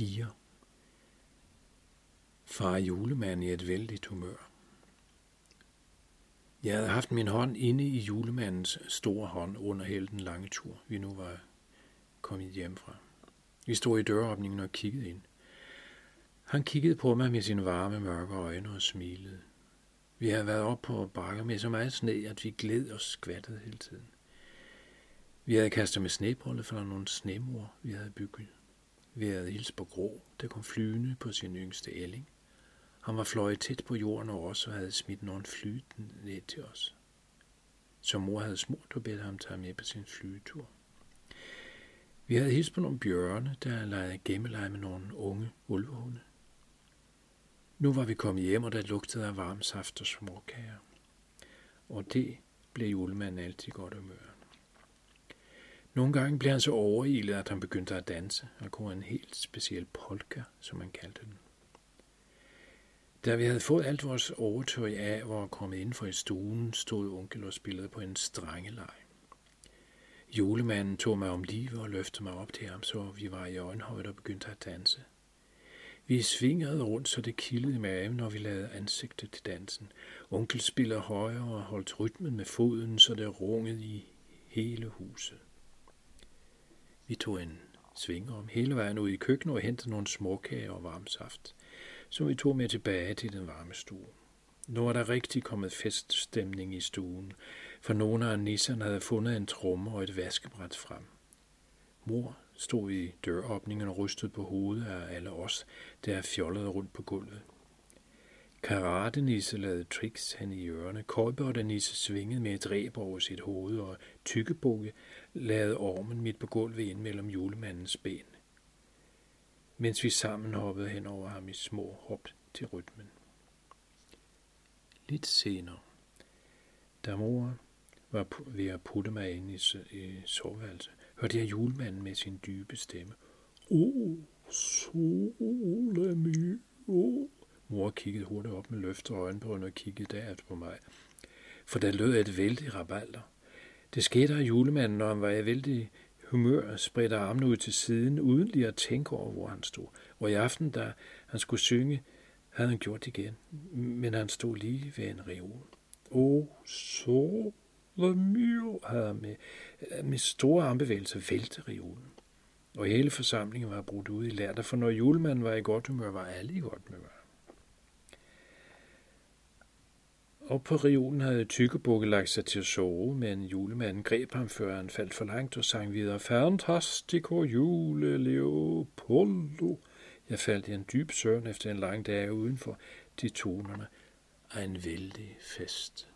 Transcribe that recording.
4. Far julemand i et vældigt humør. Jeg havde haft min hånd inde i julemandens store hånd under hele den lange tur, vi nu var kommet hjem fra. Vi stod i døråbningen og kiggede ind. Han kiggede på mig med sine varme, mørke øjne og smilede. Vi havde været op på bakker med så meget sne, at vi gled og skvattede hele tiden. Vi havde kastet med snebolle fra nogle snemor, vi havde bygget. Vi havde hils på Grå, der kom flyvende på sin yngste ælling. Han var fløjet tæt på jorden og også havde smidt nogen flyten ned til os. Så mor havde smurt og bedt ham tage med på sin flyvetur. Vi havde hils på nogle bjørne, der legede gemmeleje med nogle unge ulvehunde. Nu var vi kommet hjem, og der lugtede af varm saft og småkager. Og det blev julemanden altid godt humør. Nogle gange blev han så overilet, at han begyndte at danse, og kunne en helt speciel polka, som man kaldte den. Da vi havde fået alt vores overtøj af og var kommet ind for i stuen, stod onkel og spillede på en strengeleg. Julemanden tog mig om livet og løftede mig op til ham, så vi var i øjenhøjde og begyndte at danse. Vi svingede rundt, så det kildede i maven, når vi lavede ansigtet til dansen. Onkel spillede højere og holdt rytmen med foden, så det rungede i hele huset. Vi tog en sving om hele vejen ud i køkkenet og hentede nogle småkager og varm saft, som vi tog med tilbage til den varme stue. Nu var der rigtig kommet feststemning i stuen, for nogle af nisserne havde fundet en tromme og et vaskebræt frem. Mor stod i døråbningen og rystede på hovedet af alle os, der fjollede rundt på gulvet. Karatenisse lavede tricks hen i ørerne, Køjbørdenisse svingede med et ræb over sit hoved, og Tykkebukke lavede ormen midt på gulvet ind mellem julemandens ben, mens vi sammen hoppede hen over ham i små hop til rytmen. Lidt senere, da mor var ved at putte mig ind i, i soveværelset, hørte jeg julemanden med sin dybe stemme. Oh, sole oh. Mor kiggede hurtigt op med løftet øjenbryn og kiggede derefter på mig. For der lød et vældig rabalder. Det skete af julemanden, når han var i vældig humør, spredte armene ud til siden, uden lige at tænke over, hvor han stod. Og i aften, da han skulle synge, havde han gjort det igen, men han stod lige ved en reol. Åh, så myo, havde han med, øh, med store armbevægelser vælte reolen. Og hele forsamlingen var brudt ud i lærter, for når julemanden var i godt humør, var alle i godt humør. Op på reolen havde Tykkebukke lagt sig til at sove, men julemanden greb ham, før han faldt for langt og sang videre Fantastico jule Leopoldo. Jeg faldt i en dyb søvn efter en lang dag udenfor de tonerne af en vældig fest.